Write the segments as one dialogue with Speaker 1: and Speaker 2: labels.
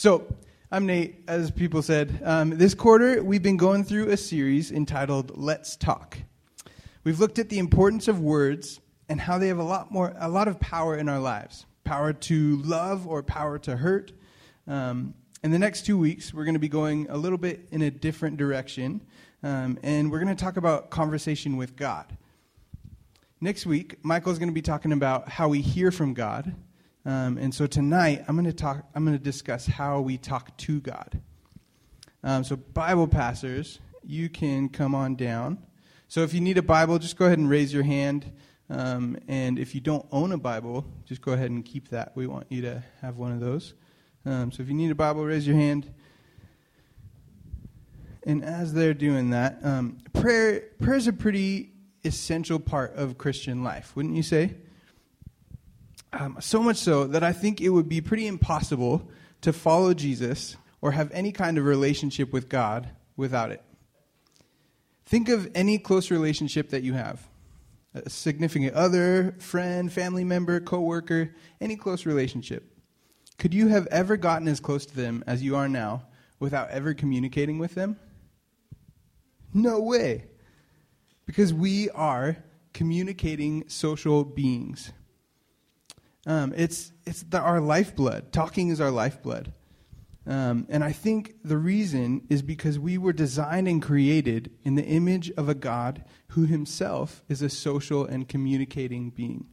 Speaker 1: So, I'm Nate, as people said. Um, this quarter, we've been going through a series entitled Let's Talk. We've looked at the importance of words and how they have a lot more, a lot of power in our lives power to love or power to hurt. Um, in the next two weeks, we're going to be going a little bit in a different direction, um, and we're going to talk about conversation with God. Next week, Michael's going to be talking about how we hear from God. Um, and so tonight, I'm going to talk. I'm going to discuss how we talk to God. Um, so, Bible passers, you can come on down. So, if you need a Bible, just go ahead and raise your hand. Um, and if you don't own a Bible, just go ahead and keep that. We want you to have one of those. Um, so, if you need a Bible, raise your hand. And as they're doing that, um, prayer prayer is a pretty essential part of Christian life, wouldn't you say? Um, so much so that I think it would be pretty impossible to follow Jesus or have any kind of relationship with God without it. Think of any close relationship that you have a significant other, friend, family member, coworker, any close relationship. Could you have ever gotten as close to them as you are now without ever communicating with them? No way. Because we are communicating social beings. Um, it's it's the, our lifeblood. Talking is our lifeblood. Um, and I think the reason is because we were designed and created in the image of a God who himself is a social and communicating being.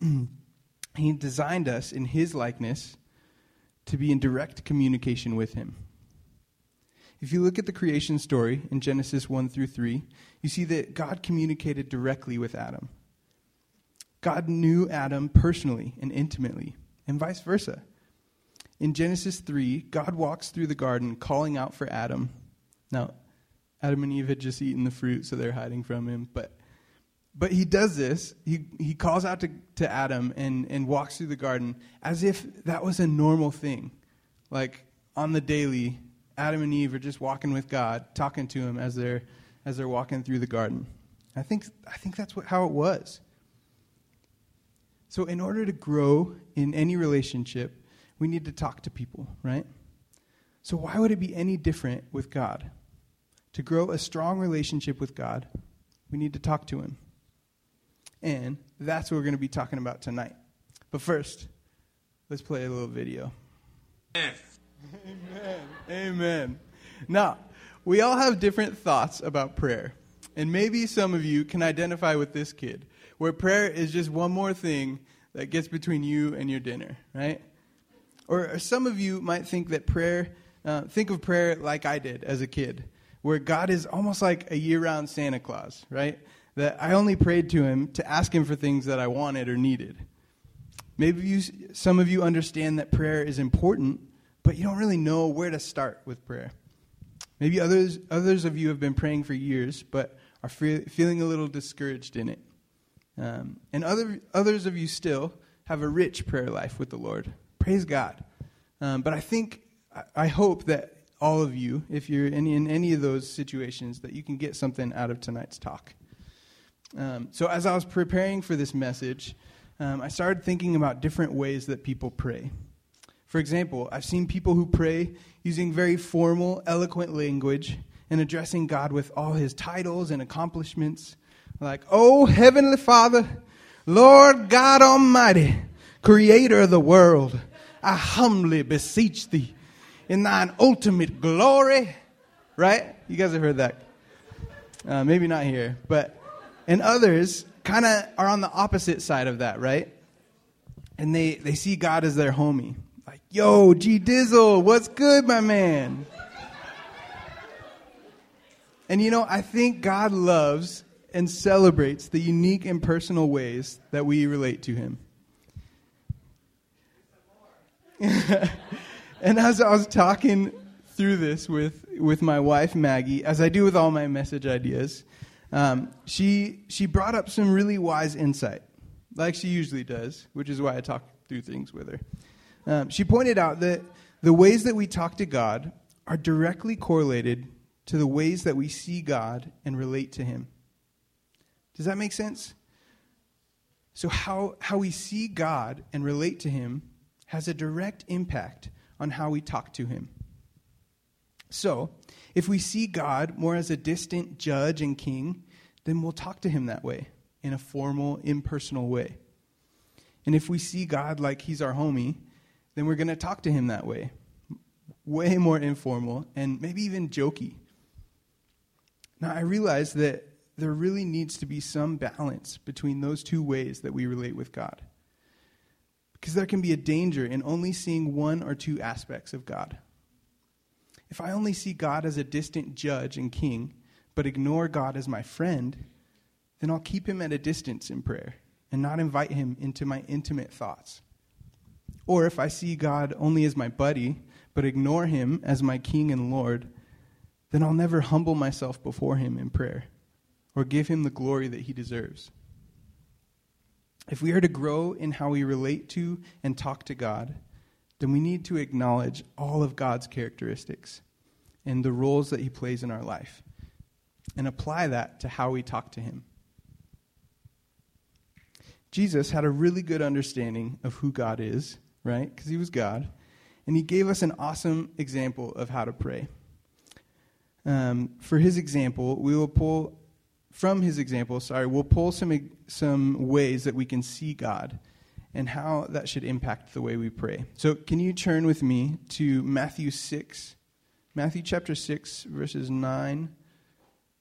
Speaker 1: he designed us in his likeness to be in direct communication with him. If you look at the creation story in Genesis 1 through 3, you see that God communicated directly with Adam. God knew Adam personally and intimately, and vice versa. In Genesis 3, God walks through the garden calling out for Adam. Now, Adam and Eve had just eaten the fruit, so they're hiding from him. But, but he does this. He, he calls out to, to Adam and, and walks through the garden as if that was a normal thing. Like on the daily, Adam and Eve are just walking with God, talking to him as they're, as they're walking through the garden. I think, I think that's what, how it was. So, in order to grow in any relationship, we need to talk to people, right? So, why would it be any different with God? To grow a strong relationship with God, we need to talk to Him. And that's what we're going to be talking about tonight. But first, let's play a little video. Amen. Amen. Amen. Now, we all have different thoughts about prayer. And maybe some of you can identify with this kid where prayer is just one more thing that gets between you and your dinner, right? Or, some of you might think that prayer, uh, think of prayer like I did as a kid, where God is almost like a year round Santa Claus, right? That I only prayed to him to ask him for things that I wanted or needed. Maybe you, some of you understand that prayer is important, but you don't really know where to start with prayer. Maybe others, others of you have been praying for years, but are fe- feeling a little discouraged in it. Um, and other, others of you still have a rich prayer life with the Lord. Praise God. Um, but I think, I hope that all of you, if you're in, in any of those situations, that you can get something out of tonight's talk. Um, so, as I was preparing for this message, um, I started thinking about different ways that people pray. For example, I've seen people who pray using very formal, eloquent language and addressing God with all his titles and accomplishments. Like, oh, Heavenly Father, Lord God Almighty, Creator of the world, I humbly beseech thee in thine ultimate glory. Right? You guys have heard that. Uh, maybe not here, but, and others kind of are on the opposite side of that, right? And they, they see God as their homie. Like, yo, G Dizzle, what's good, my man? And you know, I think God loves and celebrates the unique and personal ways that we relate to Him. and as I was talking through this with, with my wife, Maggie, as I do with all my message ideas, um, she, she brought up some really wise insight, like she usually does, which is why I talk through things with her. Um, she pointed out that the ways that we talk to God are directly correlated to the ways that we see God and relate to Him. Does that make sense? So, how, how we see God and relate to Him has a direct impact on how we talk to him. So, if we see God more as a distant judge and king, then we'll talk to him that way, in a formal, impersonal way. And if we see God like he's our homie, then we're going to talk to him that way, way more informal and maybe even jokey. Now, I realize that there really needs to be some balance between those two ways that we relate with God. Because there can be a danger in only seeing one or two aspects of God. If I only see God as a distant judge and king, but ignore God as my friend, then I'll keep him at a distance in prayer and not invite him into my intimate thoughts. Or if I see God only as my buddy, but ignore him as my king and Lord, then I'll never humble myself before him in prayer or give him the glory that he deserves. If we are to grow in how we relate to and talk to God, then we need to acknowledge all of God's characteristics and the roles that he plays in our life and apply that to how we talk to him. Jesus had a really good understanding of who God is, right? Because he was God. And he gave us an awesome example of how to pray. Um, for his example, we will pull from his example, sorry, we'll pull some, some ways that we can see God and how that should impact the way we pray. So, can you turn with me to Matthew 6, Matthew chapter 6, verses 9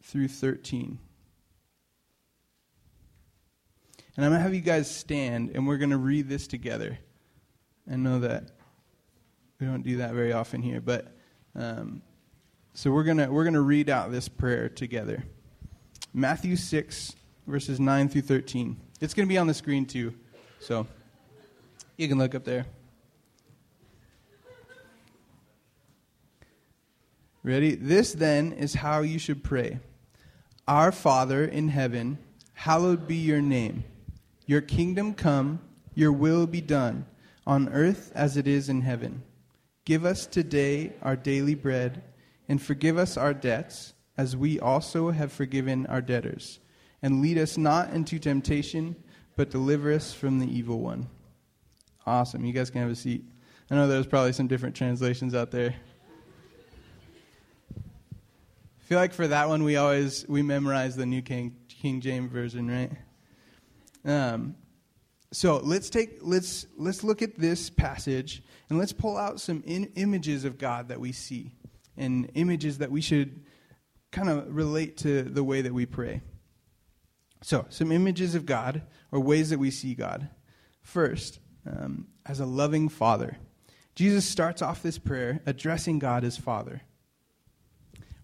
Speaker 1: through 13. And I'm going to have you guys stand and we're going to read this together. I know that we don't do that very often here, but um, so we're going to we're going to read out this prayer together. Matthew 6 verses 9 through 13. It's going to be on the screen too. So you can look up there. Ready? This then is how you should pray. Our Father in heaven, hallowed be your name. Your kingdom come, your will be done, on earth as it is in heaven. Give us today our daily bread, and forgive us our debts, as we also have forgiven our debtors. And lead us not into temptation, but deliver us from the evil one. Awesome. You guys can have a seat. I know there's probably some different translations out there. I feel like for that one we always we memorize the New King King James version, right? Um, so let's take let's let's look at this passage and let's pull out some in, images of God that we see and images that we should kind of relate to the way that we pray. So, some images of God or ways that we see God. First, um, as a loving father. Jesus starts off this prayer addressing God as Father.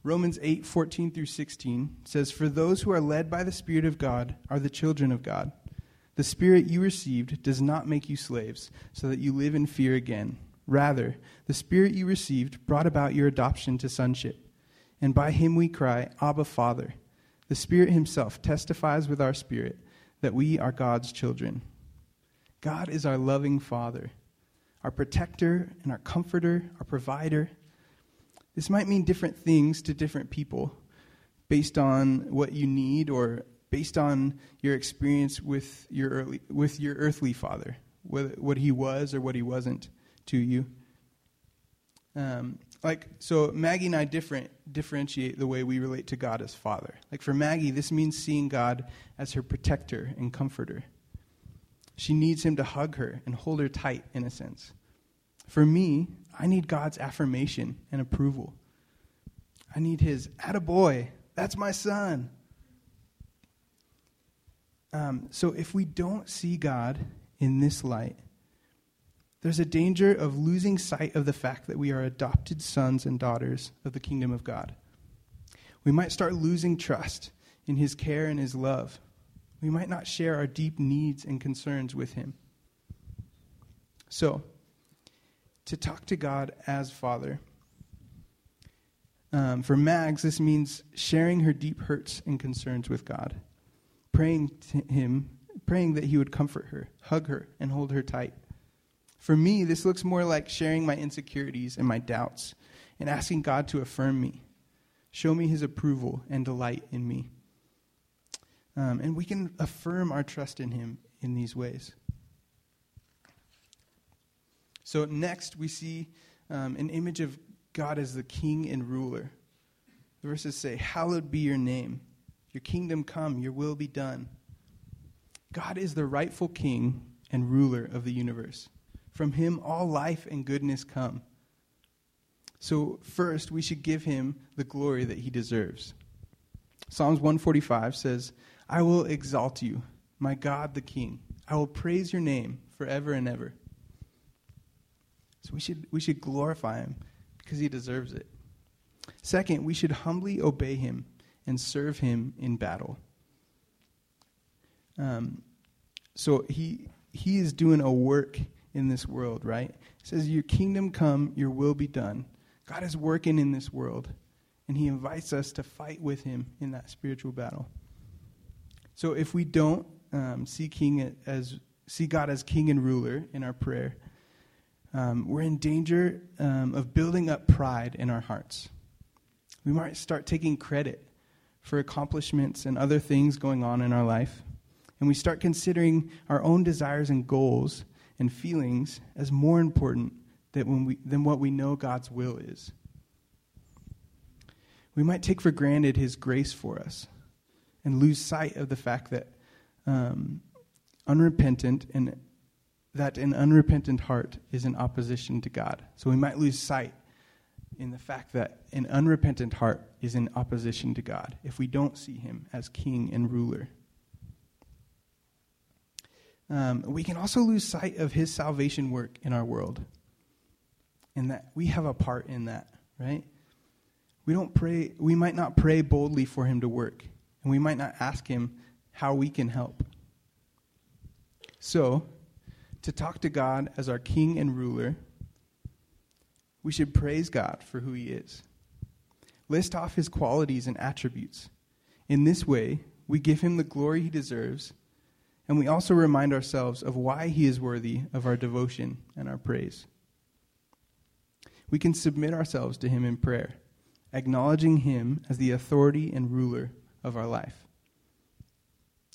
Speaker 1: Romans 8, 14 through 16 says, For those who are led by the Spirit of God are the children of God. The Spirit you received does not make you slaves, so that you live in fear again. Rather, the Spirit you received brought about your adoption to sonship. And by him we cry, Abba, Father. The Spirit Himself testifies with our spirit that we are God's children. God is our loving Father, our protector and our comforter, our provider. This might mean different things to different people based on what you need or based on your experience with your, early, with your earthly father, what, what he was or what he wasn't to you. Um, like, so Maggie and I different, differentiate the way we relate to God as Father. Like, for Maggie, this means seeing God as her protector and comforter. She needs him to hug her and hold her tight, in a sense. For me, I need God's affirmation and approval. I need his, attaboy, that's my son. Um, so if we don't see God in this light, there's a danger of losing sight of the fact that we are adopted sons and daughters of the kingdom of God. We might start losing trust in his care and his love. We might not share our deep needs and concerns with him. So, to talk to God as Father. Um, for Mags, this means sharing her deep hurts and concerns with God, praying to Him, praying that He would comfort her, hug her, and hold her tight. For me, this looks more like sharing my insecurities and my doubts and asking God to affirm me, show me His approval and delight in me. Um, and we can affirm our trust in Him in these ways. So, next we see um, an image of God as the king and ruler. The verses say, Hallowed be your name, your kingdom come, your will be done. God is the rightful king and ruler of the universe. From him, all life and goodness come. So, first, we should give him the glory that he deserves. Psalms 145 says, I will exalt you, my God the King. I will praise your name forever and ever. So we should, we should glorify him because he deserves it. Second, we should humbly obey him and serve him in battle. Um, so he, he is doing a work in this world, right? Says, Your kingdom come, your will be done. God is working in this world, and he invites us to fight with him in that spiritual battle. So if we don't um, see king as see God as king and ruler in our prayer, um, we're in danger um, of building up pride in our hearts. We might start taking credit for accomplishments and other things going on in our life, and we start considering our own desires and goals and feelings as more important than, we, than what we know God's will is. We might take for granted His grace for us and lose sight of the fact that um, unrepentant and that an unrepentant heart is in opposition to God. So we might lose sight in the fact that an unrepentant heart is in opposition to God if we don't see Him as King and ruler. Um, we can also lose sight of His salvation work in our world, and that we have a part in that, right? We don't pray. We might not pray boldly for Him to work, and we might not ask Him how we can help. So, to talk to God as our King and ruler, we should praise God for who He is. List off His qualities and attributes. In this way, we give Him the glory He deserves, and we also remind ourselves of why He is worthy of our devotion and our praise. We can submit ourselves to Him in prayer, acknowledging Him as the authority and ruler of our life.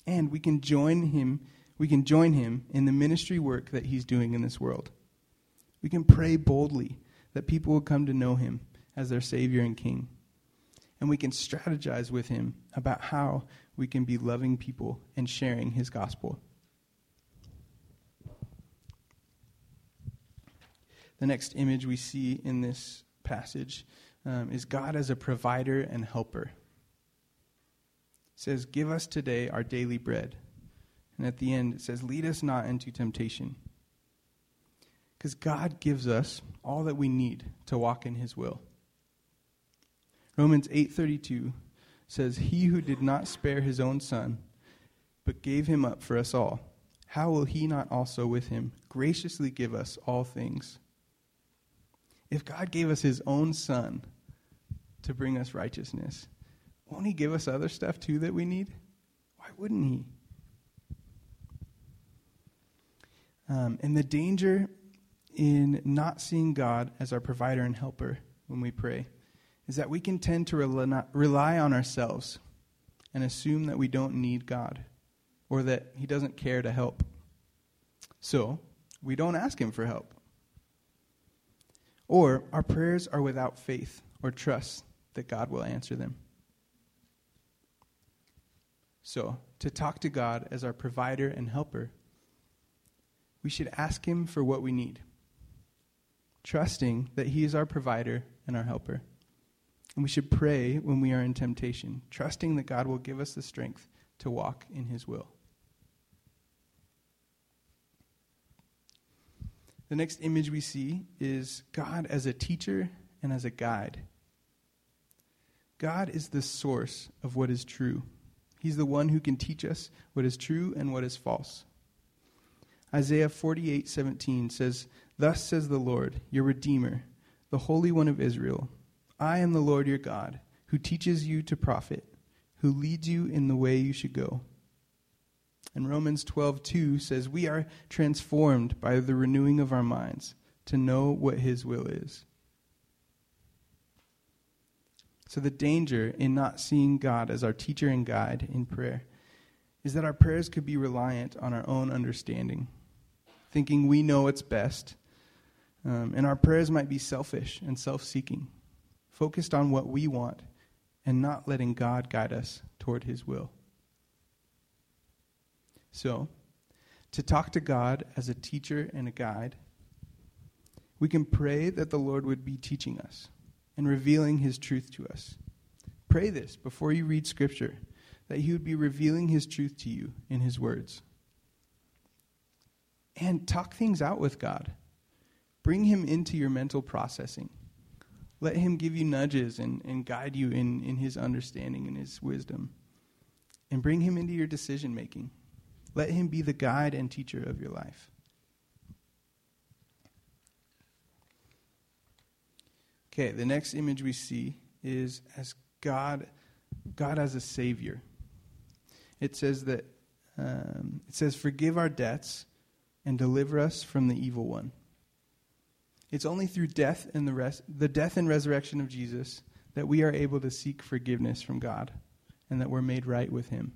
Speaker 1: And we can join Him we can join him in the ministry work that he's doing in this world. We can pray boldly that people will come to know him as their Savior and King. And we can strategize with him about how we can be loving people and sharing his gospel. The next image we see in this passage um, is God as a provider and helper. It says, Give us today our daily bread. And at the end, it says, Lead us not into temptation. Because God gives us all that we need to walk in his will. Romans 8:32 says, "He who did not spare his own son, but gave him up for us all, how will he not also with him graciously give us all things?" If God gave us his own son to bring us righteousness, won't he give us other stuff too that we need? Why wouldn't he? Um, and the danger in not seeing God as our provider and helper when we pray is that we can tend to rely on ourselves and assume that we don't need God or that He doesn't care to help. So, we don't ask Him for help. Or our prayers are without faith or trust that God will answer them. So, to talk to God as our provider and helper we should ask Him for what we need, trusting that He is our provider and our helper. And we should pray when we are in temptation, trusting that God will give us the strength to walk in His will. The next image we see is God as a teacher and as a guide. God is the source of what is true. He's the one who can teach us what is true and what is false. Isaiah 48:17 says, "Thus says the Lord, your redeemer, the Holy One of Israel, I am the Lord your God, who teaches you to profit, who leads you in the way you should go." And Romans 12:2 says, "We are transformed by the renewing of our minds to know what his will is." So the danger in not seeing God as our teacher and guide in prayer is that our prayers could be reliant on our own understanding thinking we know what's best, Um, and our prayers might be selfish and self seeking, focused on what we want and not letting God guide us toward His will. So, to talk to God as a teacher and a guide, we can pray that the Lord would be teaching us and revealing His truth to us. Pray this before you read Scripture, that He would be revealing His truth to you in His words. And talk things out with God. Bring Him into your mental processing. Let Him give you nudges and, and guide you in, in His understanding and His wisdom. And bring Him into your decision making. Let Him be the guide and teacher of your life. Okay, the next image we see is as God, God as a Savior. It says that um, it says, "Forgive our debts and deliver us from the evil one." It's only through death and the res- the death and resurrection of Jesus that we are able to seek forgiveness from God and that we're made right with Him.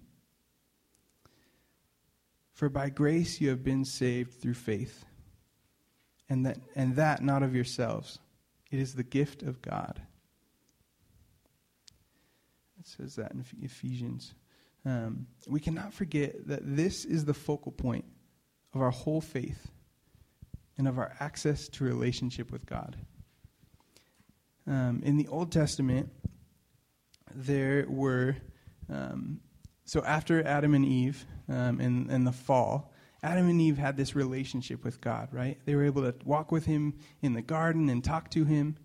Speaker 1: For by grace you have been saved through faith, and that, and that not of yourselves. It is the gift of God. It says that in Ephesians. Um, we cannot forget that this is the focal point of our whole faith and of our access to relationship with God. Um, in the Old Testament, there were um, so after Adam and Eve um, and, and the fall, Adam and Eve had this relationship with God, right? They were able to walk with Him in the garden and talk to Him.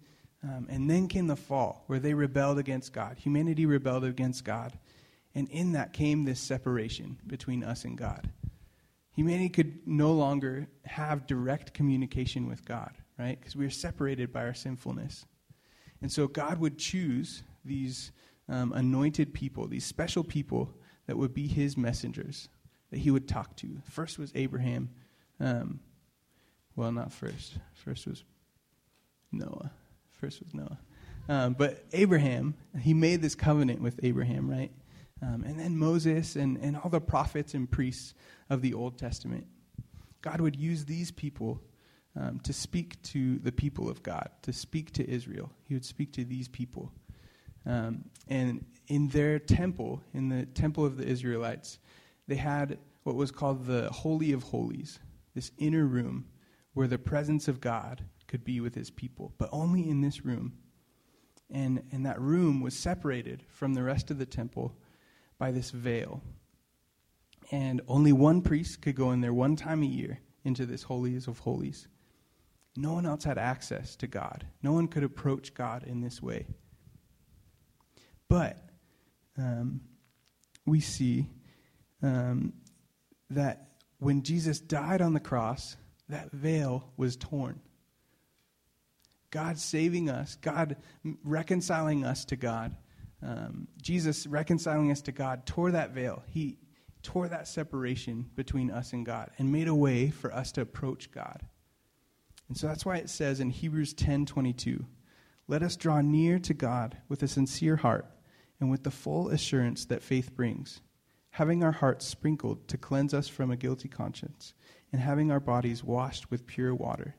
Speaker 1: Um, and then came the fall, where they rebelled against God. Humanity rebelled against God. And in that came this separation between us and God. Humanity could no longer have direct communication with God, right? Because we are separated by our sinfulness. And so God would choose these um, anointed people, these special people that would be his messengers that he would talk to. First was Abraham. Um, well, not first. First was Noah. First was Noah. Um, but Abraham, he made this covenant with Abraham, right? Um, and then Moses and, and all the prophets and priests of the Old Testament. God would use these people um, to speak to the people of God, to speak to Israel. He would speak to these people. Um, and in their temple, in the temple of the Israelites, they had what was called the Holy of Holies, this inner room where the presence of God could be with his people, but only in this room. And, and that room was separated from the rest of the temple by this veil. And only one priest could go in there one time a year into this Holies of Holies. No one else had access to God. No one could approach God in this way. But um, we see um, that when Jesus died on the cross, that veil was torn. God saving us, God reconciling us to God, um, Jesus reconciling us to God tore that veil. He tore that separation between us and God and made a way for us to approach God. And so that's why it says in Hebrews 10:22, "Let us draw near to God with a sincere heart and with the full assurance that faith brings, having our hearts sprinkled to cleanse us from a guilty conscience, and having our bodies washed with pure water.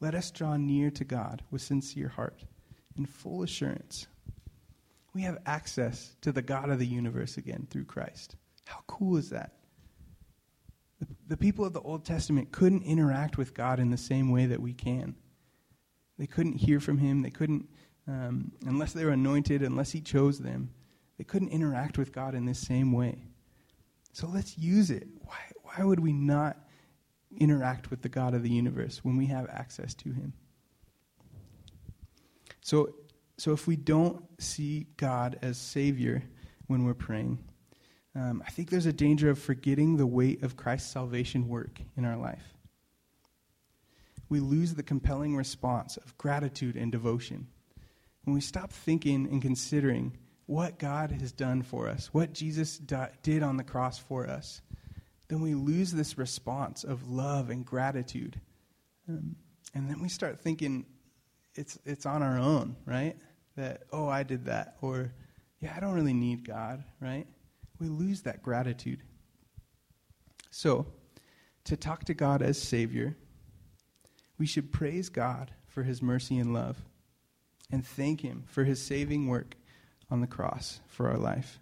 Speaker 1: Let us draw near to God with sincere heart and full assurance. We have access to the God of the universe again through Christ. How cool is that? The, the people of the Old Testament couldn't interact with God in the same way that we can. They couldn't hear from Him. They couldn't um, unless they were anointed, unless He chose them, they couldn't interact with God in this same way. So let's use it. Why, why would we not interact with the God of the universe when we have access to Him? So, so if we don't see God as Savior when we're praying, um, I think there's a danger of forgetting the weight of Christ's salvation work in our life. We lose the compelling response of gratitude and devotion when we stop thinking and considering what God has done for us, what Jesus di- did on the cross for us, then we lose this response of love and gratitude. Um, and then we start thinking it's, it's on our own, right? That, oh, I did that. Or, yeah, I don't really need God, right? We lose that gratitude. So, to talk to God as Savior, we should praise God for his mercy and love and thank him for his saving work on the cross for our life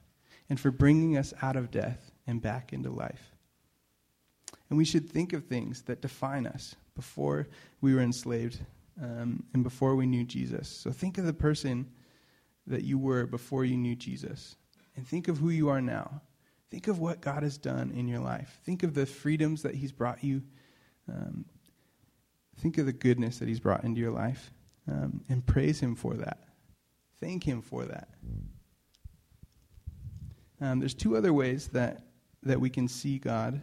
Speaker 1: and for bringing us out of death and back into life. And we should think of things that define us before we were enslaved um, and before we knew Jesus. So think of the person that you were before you knew Jesus and think of who you are now. Think of what God has done in your life. Think of the freedoms that He's brought you. Um, think of the goodness that He's brought into your life um, and praise Him for that. Thank Him for that. Um, there's two other ways that, that we can see God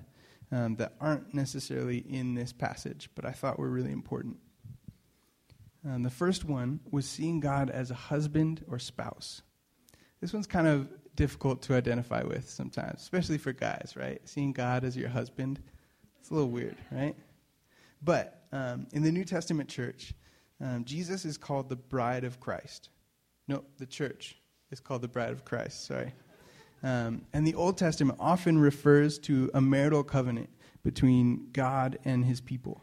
Speaker 1: um, that aren't necessarily in this passage, but I thought were really important. Um, the first one was seeing God as a husband or spouse. This one's kind of difficult to identify with sometimes, especially for guys, right? Seeing God as your husband, it's a little weird, right? But um, in the New Testament church, um, Jesus is called the bride of Christ. No, the church is called the bride of Christ, sorry. Um, and the Old Testament often refers to a marital covenant between God and his people.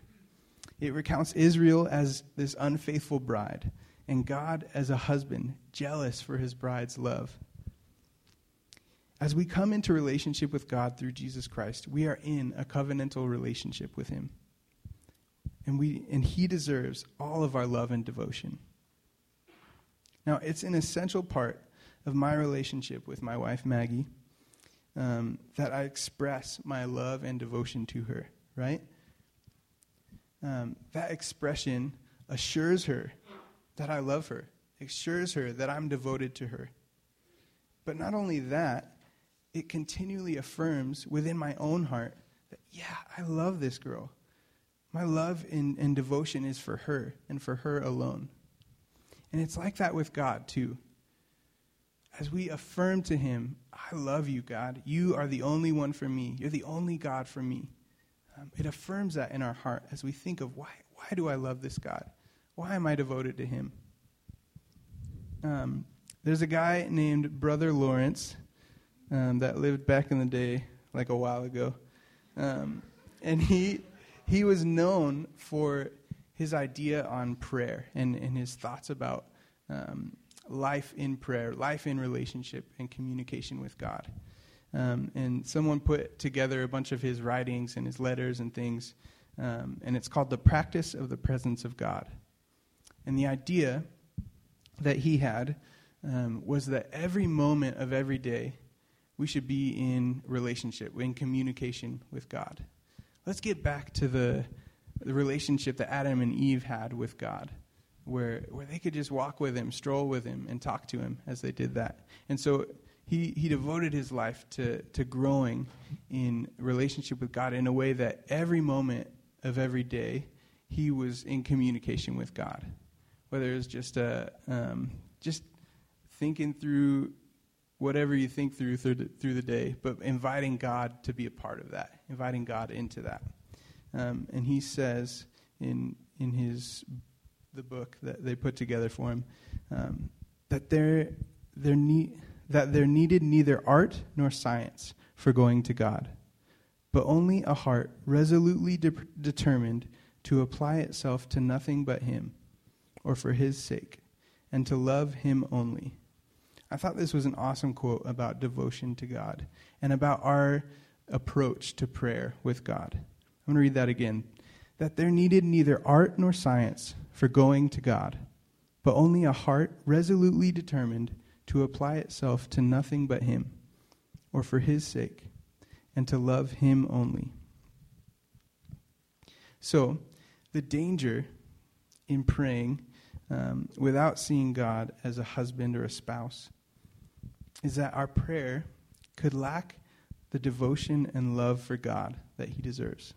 Speaker 1: It recounts Israel as this unfaithful bride, and God as a husband, jealous for his bride's love. As we come into relationship with God through Jesus Christ, we are in a covenantal relationship with him. And, we, and he deserves all of our love and devotion. Now, it's an essential part of my relationship with my wife, Maggie, um, that I express my love and devotion to her, right? Um, that expression assures her that I love her, assures her that I'm devoted to her. But not only that, it continually affirms within my own heart that, yeah, I love this girl. My love and, and devotion is for her and for her alone. And it's like that with God, too as we affirm to Him, I love you, God. You are the only one for me. You're the only God for me. Um, it affirms that in our heart as we think of why, why do I love this God? Why am I devoted to Him? Um, there's a guy named Brother Lawrence um, that lived back in the day, like a while ago. Um, and he, he was known for his idea on prayer and, and his thoughts about um, life in prayer, life in relationship, and communication with God. Um, and someone put together a bunch of his writings and his letters and things, um, and it's called The Practice of the Presence of God. And the idea that he had um, was that every moment of every day, we should be in relationship, in communication with God. Let's get back to the, the relationship that Adam and Eve had with God where, where they could just walk with him, stroll with him, and talk to him as they did that. And so he, he devoted his life to, to growing in relationship with God in a way that every moment of every day he was in communication with God. Whether it was just, a, um, just thinking through whatever you think through through the, through the day, but inviting God to be a part of that, inviting God into that. Um, and he says in, in his the book that they put together for him, um, that there, there need, that there needed neither art nor science for going to God, but only a heart resolutely de- determined to apply itself to nothing but Him, or for His sake, and to love Him only. I thought this was an awesome quote about devotion to God and about our approach to prayer with God. I'm going to read that again. That there needed neither art nor science for going to God, but only a heart resolutely determined to apply itself to nothing but Him, or for His sake, and to love Him only. So, the danger in praying um, without seeing God as a husband or a spouse is that our prayer could lack the devotion and love for God that He deserves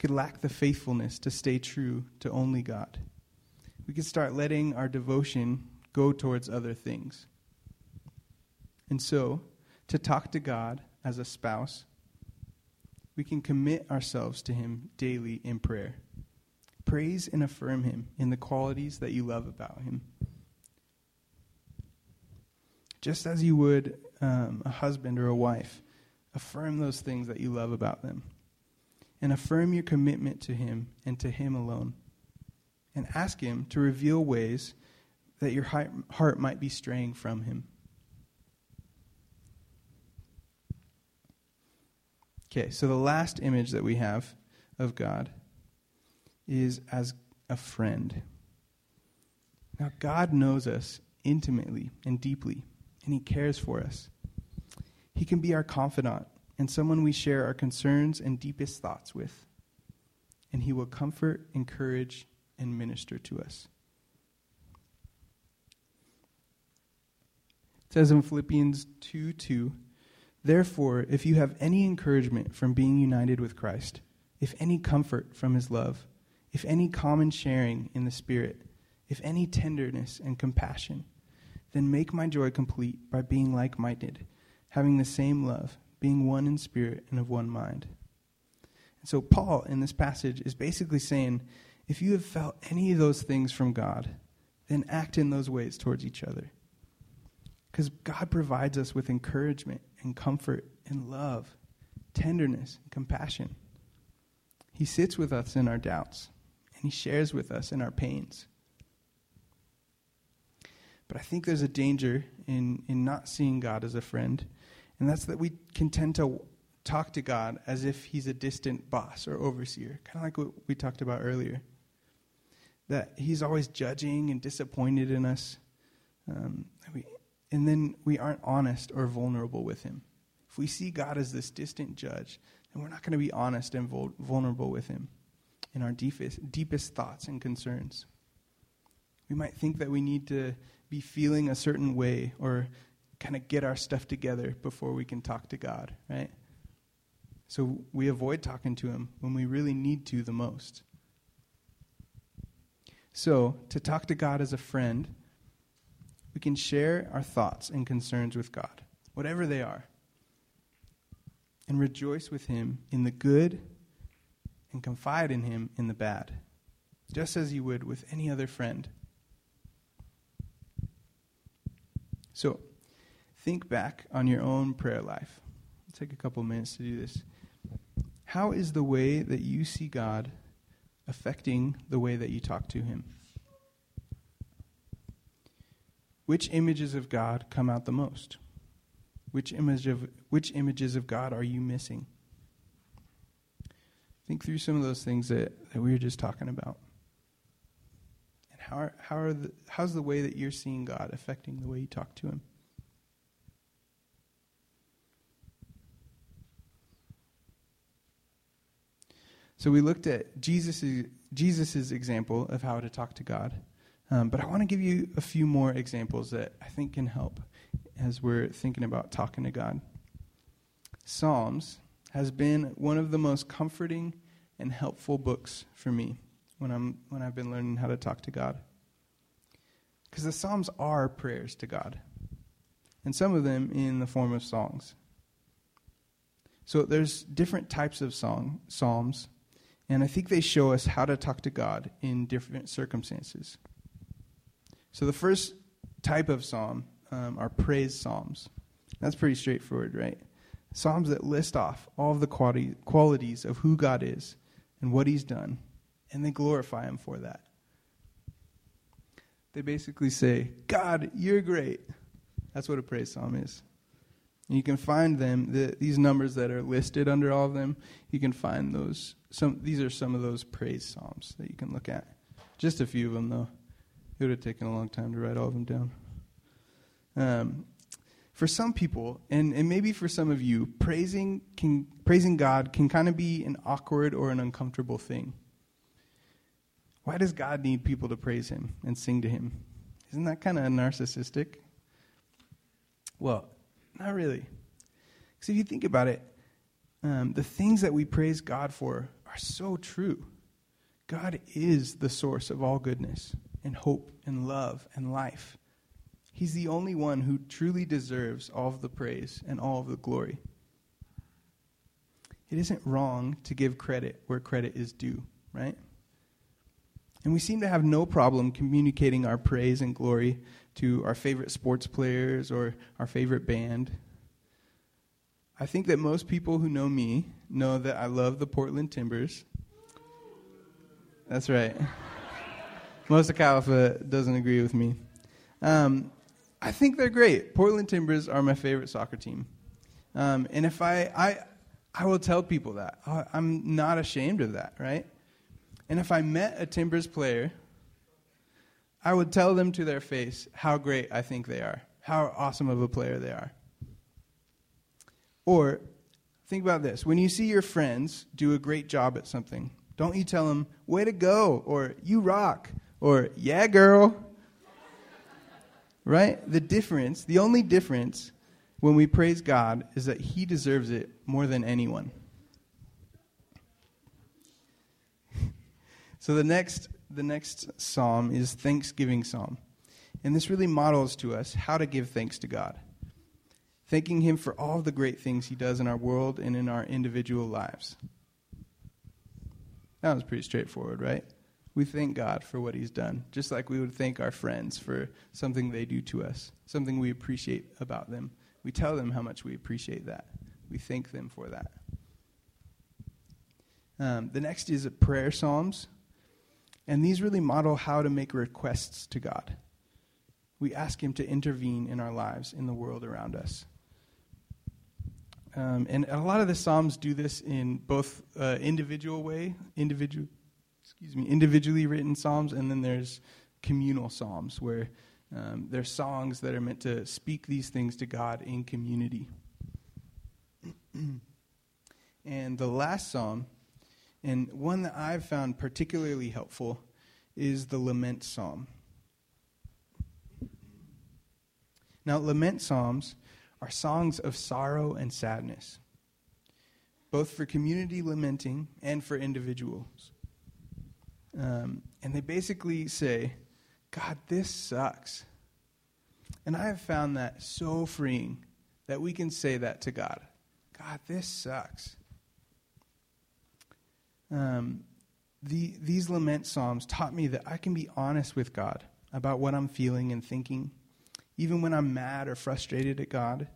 Speaker 1: could lack the faithfulness to stay true to only God. We could start letting our devotion go towards other things. And so, to talk to God as a spouse, we can commit ourselves to Him daily in prayer. Praise and affirm Him in the qualities that you love about Him. Just as you would um, a husband or a wife, affirm those things that you love about them. and affirm your commitment to Him and to Him alone. And ask Him to reveal ways that your heart might be straying from Him. Okay, so the last image that we have of God is as a friend. Now, God knows us intimately and deeply, and He cares for us. He can be our confidant and someone we share our concerns and deepest thoughts with. And He will comfort, encourage, and minister to us. It says in Philippians 2 2, Therefore, if you have any encouragement from being united with Christ, if any comfort from His love, if any common sharing in the Spirit, if any tenderness and compassion, then make my joy complete by being like minded, having the same love, being one in spirit and of one mind. And so, Paul in this passage is basically saying if you have felt any of those things from God, then act in those ways towards each other. Because God provides us with encouragement and comfort and love, tenderness and compassion. He sits with us in our doubts, and He shares with us in our pains. But I think there's a danger in, in not seeing God as a friend, and that's that we can tend to talk to God as if He's a distant boss or overseer, kind of like what we talked about earlier. That He's always judging and disappointed in us. Um, and then we aren't honest or vulnerable with Him. If we see God as this distant judge, then we're not going to be honest and vul- vulnerable with Him in our deepest, deepest thoughts and concerns. We might think that we need to be feeling a certain way or kind of get our stuff together before we can talk to God, right? So we avoid talking to Him when we really need to the most. So, to talk to God as a friend, we can share our thoughts and concerns with God, whatever they are, and rejoice with Him in the good and confide in Him in the bad, just as you would with any other friend. So, think back on your own prayer life. It'll take a couple minutes to do this. How is the way that you see God affecting the way that you talk to Him? Which images of God come out the most? Which image of which images of God are you missing? Think through some of those things that, that we were just talking about. And how are, how are the, how's the way that you're seeing God affecting the way you talk to Him? So we looked at Jesus' Jesus's example of how to talk to God. Um, but I want to give you a few more examples that I think can help as we're thinking about talking to God. Psalms has been one of the most comforting and helpful books for me when I'm when I've been learning how to talk to God. Because the Psalms are prayers to God. And some of them in the form of songs. So there's different types of song psalms, and I think they show us how to talk to God in different circumstances. So the first type of psalm um, are praise psalms. That's pretty straightforward, right? Psalms that list off all of the qualities of who God is and what He's done and they glorify him for that. They basically say, God, you're great. That's what a praise psalm is. And you can find them, the, these numbers that are listed under all of them, you can find those. Some, these are some of those praise psalms that you can look at. Just a few of them, though. It would have taken a long time to write all of them down. Um, for some people, and, and maybe for some of you, praising, can, praising God can kind of be an awkward or an uncomfortable thing. Why does God need people to praise him and sing to him? Isn't that kind of narcissistic? Well, not really. Because if you think about it, um, the things that we praise God for are so true. God is the source of all goodness and hope and love and life. He's the only one who truly deserves all of the praise and all of the glory. It isn't wrong to give credit where credit is due, right? And we seem to have no problem communicating our praise and glory to our favorite sports players or our favorite band. I think that most people who know me know that I love the Portland Timbers. That's right. Most of Califa doesn't agree with me. Um, I think they're great. Portland Timbers are my favorite soccer team. Um, and if I, I, I will tell people that. I'm not ashamed of that, right? And if I met a Timbers player, I would tell them to their face how great I think they are, how awesome of a player they are. Or think about this when you see your friends do a great job at something, don't you tell them, way to go, or you rock, or yeah, girl. right? The difference, the only difference when we praise God is that He deserves it more than anyone. so the next, the next psalm is Thanksgiving Psalm. And this really models to us how to give thanks to God. Thanking Him for all the great things He does in our world and in our individual lives. That was pretty straightforward, right? We thank God for what He's done, just like we would thank our friends for something they do to us, something we appreciate about them. We tell them how much we appreciate that. We thank them for that. Um, the next is prayer psalms. And these really model how to make requests to God. We ask Him to intervene in our lives, in the world around us. Um, and a lot of the psalms do this in both uh, individual way, individual, excuse me, individually written psalms, and then there's communal psalms where um, they're songs that are meant to speak these things to God in community. and the last psalm, and one that I've found particularly helpful, is the lament psalm. Now, lament psalms are songs of sorrow and sadness, both for community lamenting and for individuals. Um, and they basically say, God, this sucks. And I have found that so freeing that we can say that to God God, this sucks. Um, the, these lament psalms taught me that I can be honest with God about what I'm feeling and thinking, even when I'm mad or frustrated at God,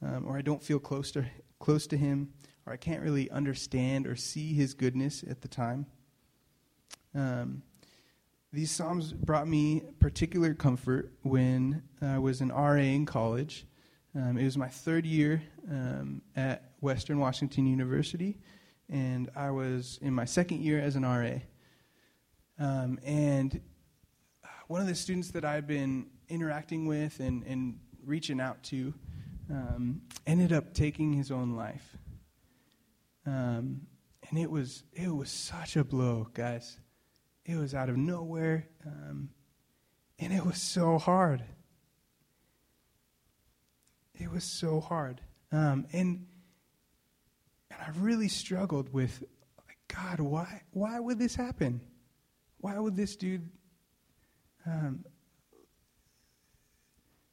Speaker 1: um, or I don't feel close to, close to Him, or I can't really understand or see His goodness at the time. Um, these Psalms brought me particular comfort when I was an RA in college. Um, it was my third year um, at Western Washington University, and I was in my second year as an RA. Um, and one of the students that I'd been interacting with and, and reaching out to um, ended up taking his own life. Um, and it was it was such a blow, guys. It was out of nowhere. Um, and it was so hard. It was so hard. Um, and, and I really struggled with, like, God, why, why would this happen? Why would this dude um,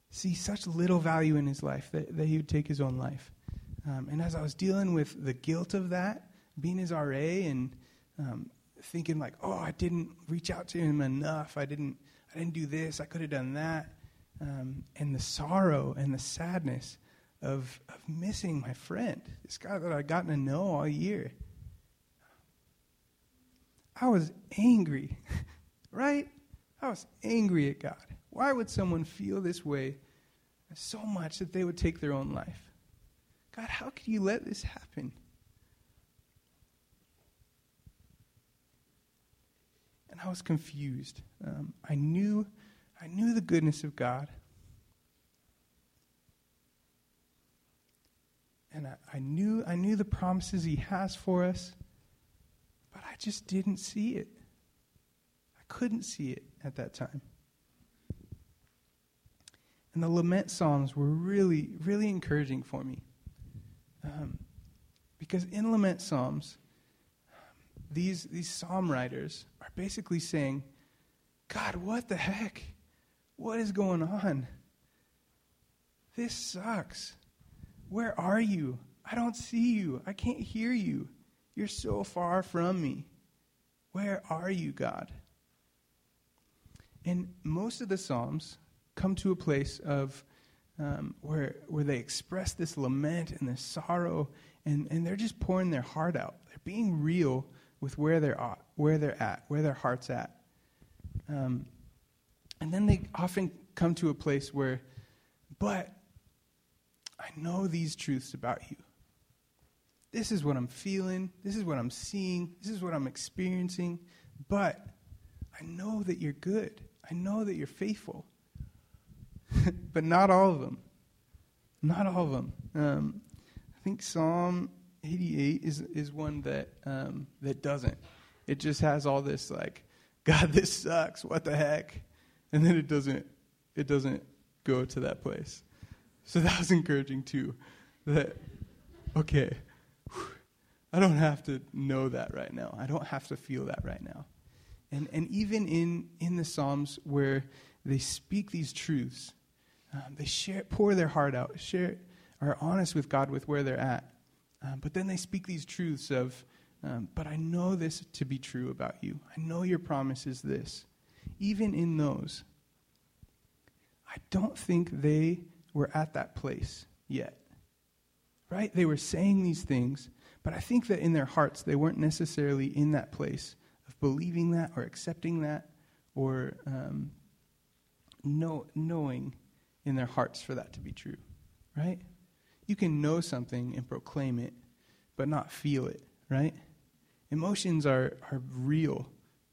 Speaker 1: see such little value in his life that, that he would take his own life? Um, and as I was dealing with the guilt of that, being his RA and um, thinking like, oh, I didn't reach out to him enough. I didn't, I didn't do this. I could have done that. Um, and the sorrow and the sadness of, of missing my friend, this guy that I'd gotten to know all year. I was angry, right? I was angry at God. Why would someone feel this way so much that they would take their own life? God, how could you let this happen? And I was confused. Um, I knew, I knew the goodness of God, and I, I knew, I knew the promises He has for us, but I just didn't see it. I couldn't see it at that time. And the lament psalms were really, really encouraging for me. Um, because in lament psalms, these, these psalm writers basically saying, God, what the heck? What is going on? This sucks. Where are you? I don't see you. I can't hear you. You're so far from me. Where are you, God? And most of the Psalms come to a place of um, where, where they express this lament and this sorrow and, and they're just pouring their heart out. They're being real with where they're at, where they're at, where their heart's at. Um, and then they often come to a place where, but I know these truths about you. This is what I'm feeling. This is what I'm seeing. This is what I'm experiencing. But I know that you're good. I know that you're faithful. but not all of them. Not all of them. Um, I think Psalm 88 is is one that um, that doesn't. It just has all this like, God, this sucks. What the heck? And then it doesn't. It doesn't go to that place. So that was encouraging too. That okay, I don't have to know that right now. I don't have to feel that right now. And and even in in the Psalms where they speak these truths, um, they share, pour their heart out, share, are honest with God with where they're at. Um, but then they speak these truths of, um, but I know this to be true about you. I know your promise is this. Even in those, I don't think they were at that place yet. Right? They were saying these things, but I think that in their hearts, they weren't necessarily in that place of believing that or accepting that or um, know, knowing in their hearts for that to be true. Right? You can know something and proclaim it, but not feel it, right? Emotions are, are real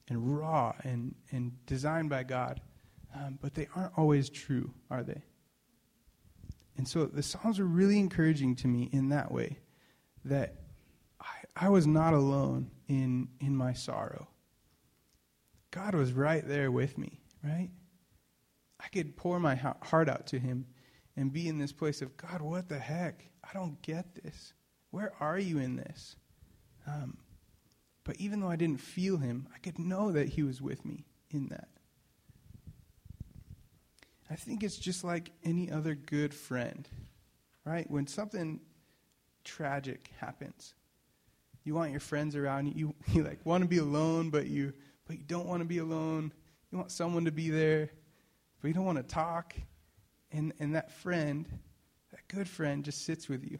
Speaker 1: and raw and, and designed by God, um, but they aren't always true, are they? And so the Psalms are really encouraging to me in that way that I, I was not alone in, in my sorrow. God was right there with me, right? I could pour my heart out to Him and be in this place of, God, what the heck? I don't get this. Where are you in this? Um, but even though I didn't feel him, I could know that he was with me in that. I think it's just like any other good friend, right? When something tragic happens, you want your friends around you. You, like want to be alone, but you but you don't want to be alone. You want someone to be there, but you don't want to talk. And, and that friend, that good friend, just sits with you.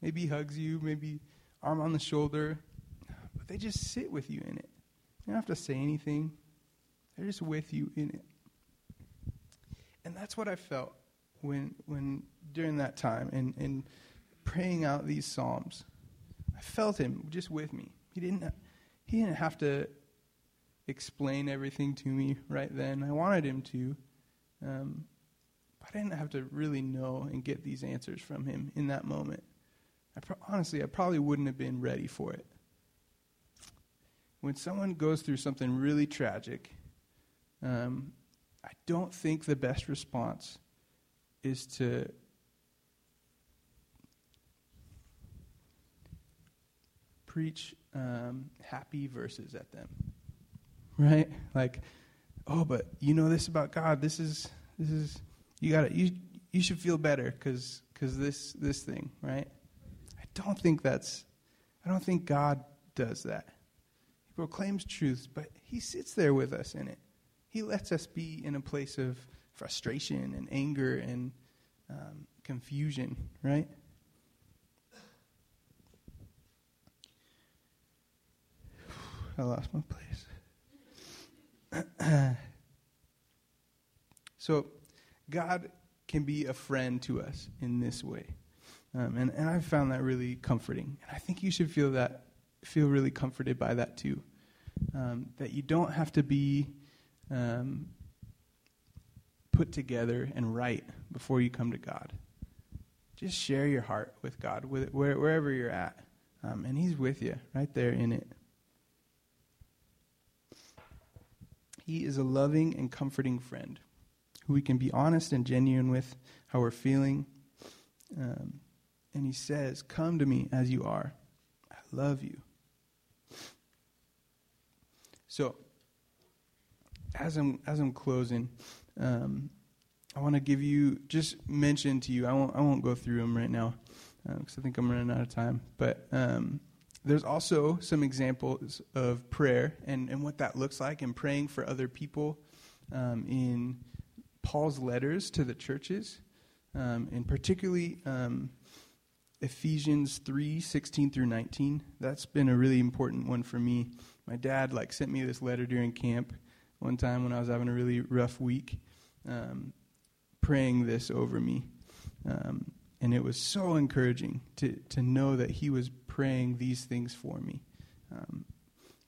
Speaker 1: Maybe hugs you, maybe arm on the shoulder, they just sit with you in it. You don't have to say anything, they're just with you in it. And that's what I felt when, when during that time and, and praying out these Psalms. I felt him just with me. He didn't, he didn't have to explain everything to me right then. I wanted him to. Um, I didn't have to really know and get these answers from him in that moment. I pro- honestly, I probably wouldn't have been ready for it. When someone goes through something really tragic, um, I don't think the best response is to preach um, happy verses at them, right? Like, oh, but you know this about God. This is this is you got to you you should feel better because because this this thing, right? I don't think that's I don't think God does that. He proclaims truths, but he sits there with us in it. He lets us be in a place of frustration and anger and um, confusion, right? I lost my place. so God can be a friend to us in this way. Um, and, and I've found that really comforting. And I think you should feel that, feel really comforted by that too. Um, that you don't have to be um, put together and right before you come to God. Just share your heart with God, with it, where, wherever you're at. Um, and He's with you right there in it. He is a loving and comforting friend who we can be honest and genuine with how we're feeling. Um, and he says, Come to me as you are. I love you. So, as I'm, as I'm closing, um, I want to give you, just mention to you, I won't, I won't go through them right now because uh, I think I'm running out of time. But um, there's also some examples of prayer and, and what that looks like and praying for other people um, in Paul's letters to the churches, um, and particularly um, Ephesians 3 16 through 19. That's been a really important one for me. My dad like sent me this letter during camp one time when I was having a really rough week, um, praying this over me. Um, and it was so encouraging to, to know that he was praying these things for me. Um,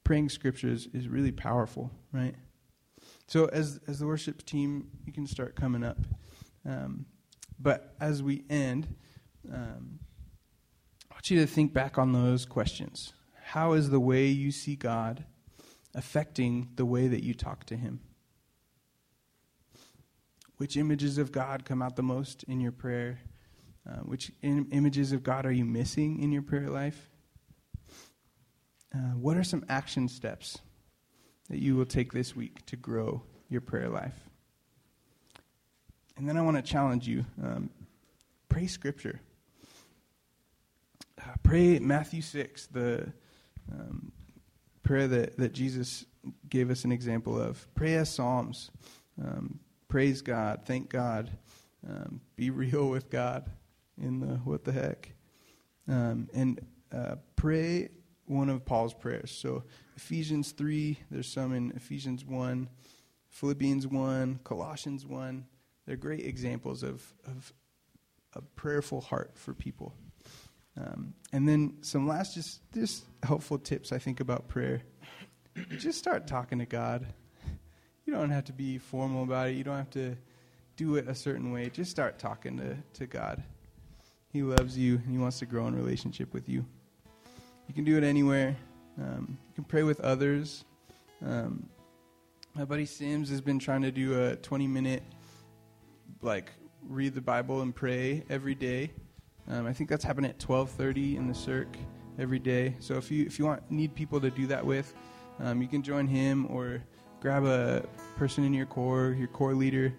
Speaker 1: praying scriptures is really powerful, right? So as as the worship team, you can start coming up. Um, but as we end, um, I want you to think back on those questions. How is the way you see God affecting the way that you talk to Him? Which images of God come out the most in your prayer? Uh, which Im- images of God are you missing in your prayer life? Uh, what are some action steps that you will take this week to grow your prayer life? And then I want to challenge you um, pray scripture. Uh, pray Matthew 6, the um, prayer that, that Jesus gave us an example of. Pray as Psalms. Um, praise God. Thank God. Um, be real with God in the what the heck. Um, and uh, pray one of Paul's prayers. So Ephesians 3, there's some in Ephesians 1, Philippians 1, Colossians 1. They're great examples of, of a prayerful heart for people. Um, and then some last just, just helpful tips I think about prayer. just start talking to God. You don't have to be formal about it. You don't have to do it a certain way. Just start talking to, to God. He loves you and He wants to grow in relationship with you. You can do it anywhere. Um, you can pray with others. Um, my buddy Sims has been trying to do a 20 minute, like, read the Bible and pray every day. Um, I think that's happening at 12:30 in the Circ every day. So if you if you want need people to do that with, um, you can join him or grab a person in your core, your core leader.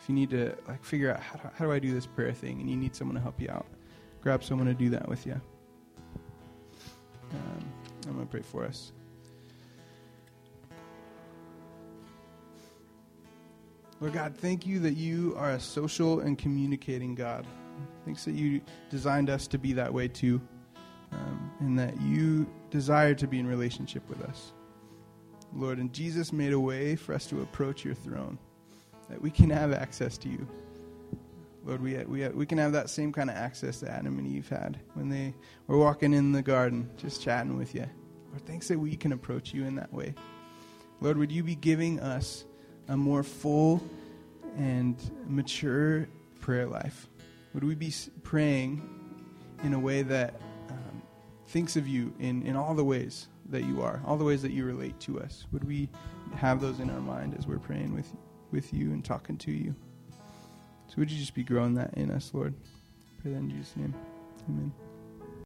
Speaker 1: If you need to like figure out how do, how do I do this prayer thing, and you need someone to help you out, grab someone to do that with you. Um, I'm to pray for us. Lord God, thank you that you are a social and communicating God. Thanks that you designed us to be that way too, um, and that you desire to be in relationship with us. Lord, and Jesus made a way for us to approach your throne, that we can have access to you. Lord, we, we, we can have that same kind of access that Adam and Eve had when they were walking in the garden, just chatting with you. Lord, thanks that we can approach you in that way. Lord, would you be giving us a more full and mature prayer life? Would we be praying in a way that um, thinks of you in, in all the ways that you are, all the ways that you relate to us? Would we have those in our mind as we're praying with, with you and talking to you? So would you just be growing that in us, Lord? Pray that in Jesus' name. Amen.